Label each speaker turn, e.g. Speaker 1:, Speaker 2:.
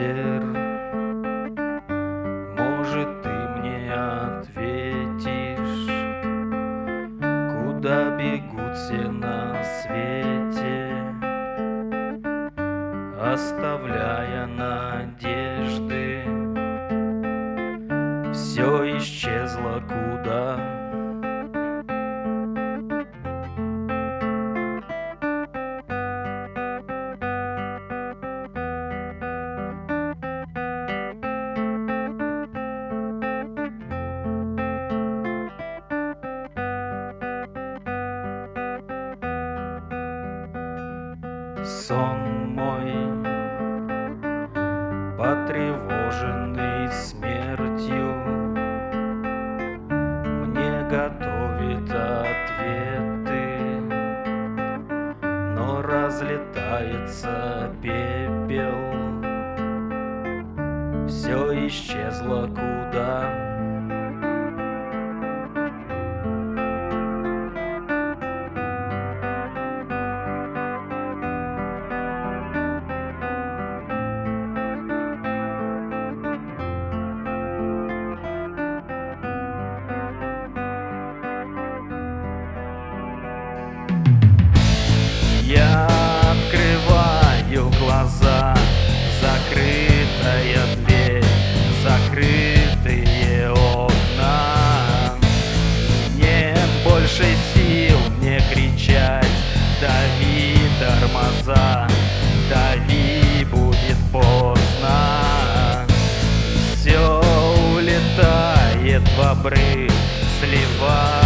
Speaker 1: ветер. Может, ты мне ответишь Куда бегут все на свете Оставляя надежды. Все исчезло куда сон мой, потревоженный смертью, мне готовит ответы, но разлетается пепел, все исчезло куда. Тормоза, дави, будет поздно. Все улетает в обрыв, сливая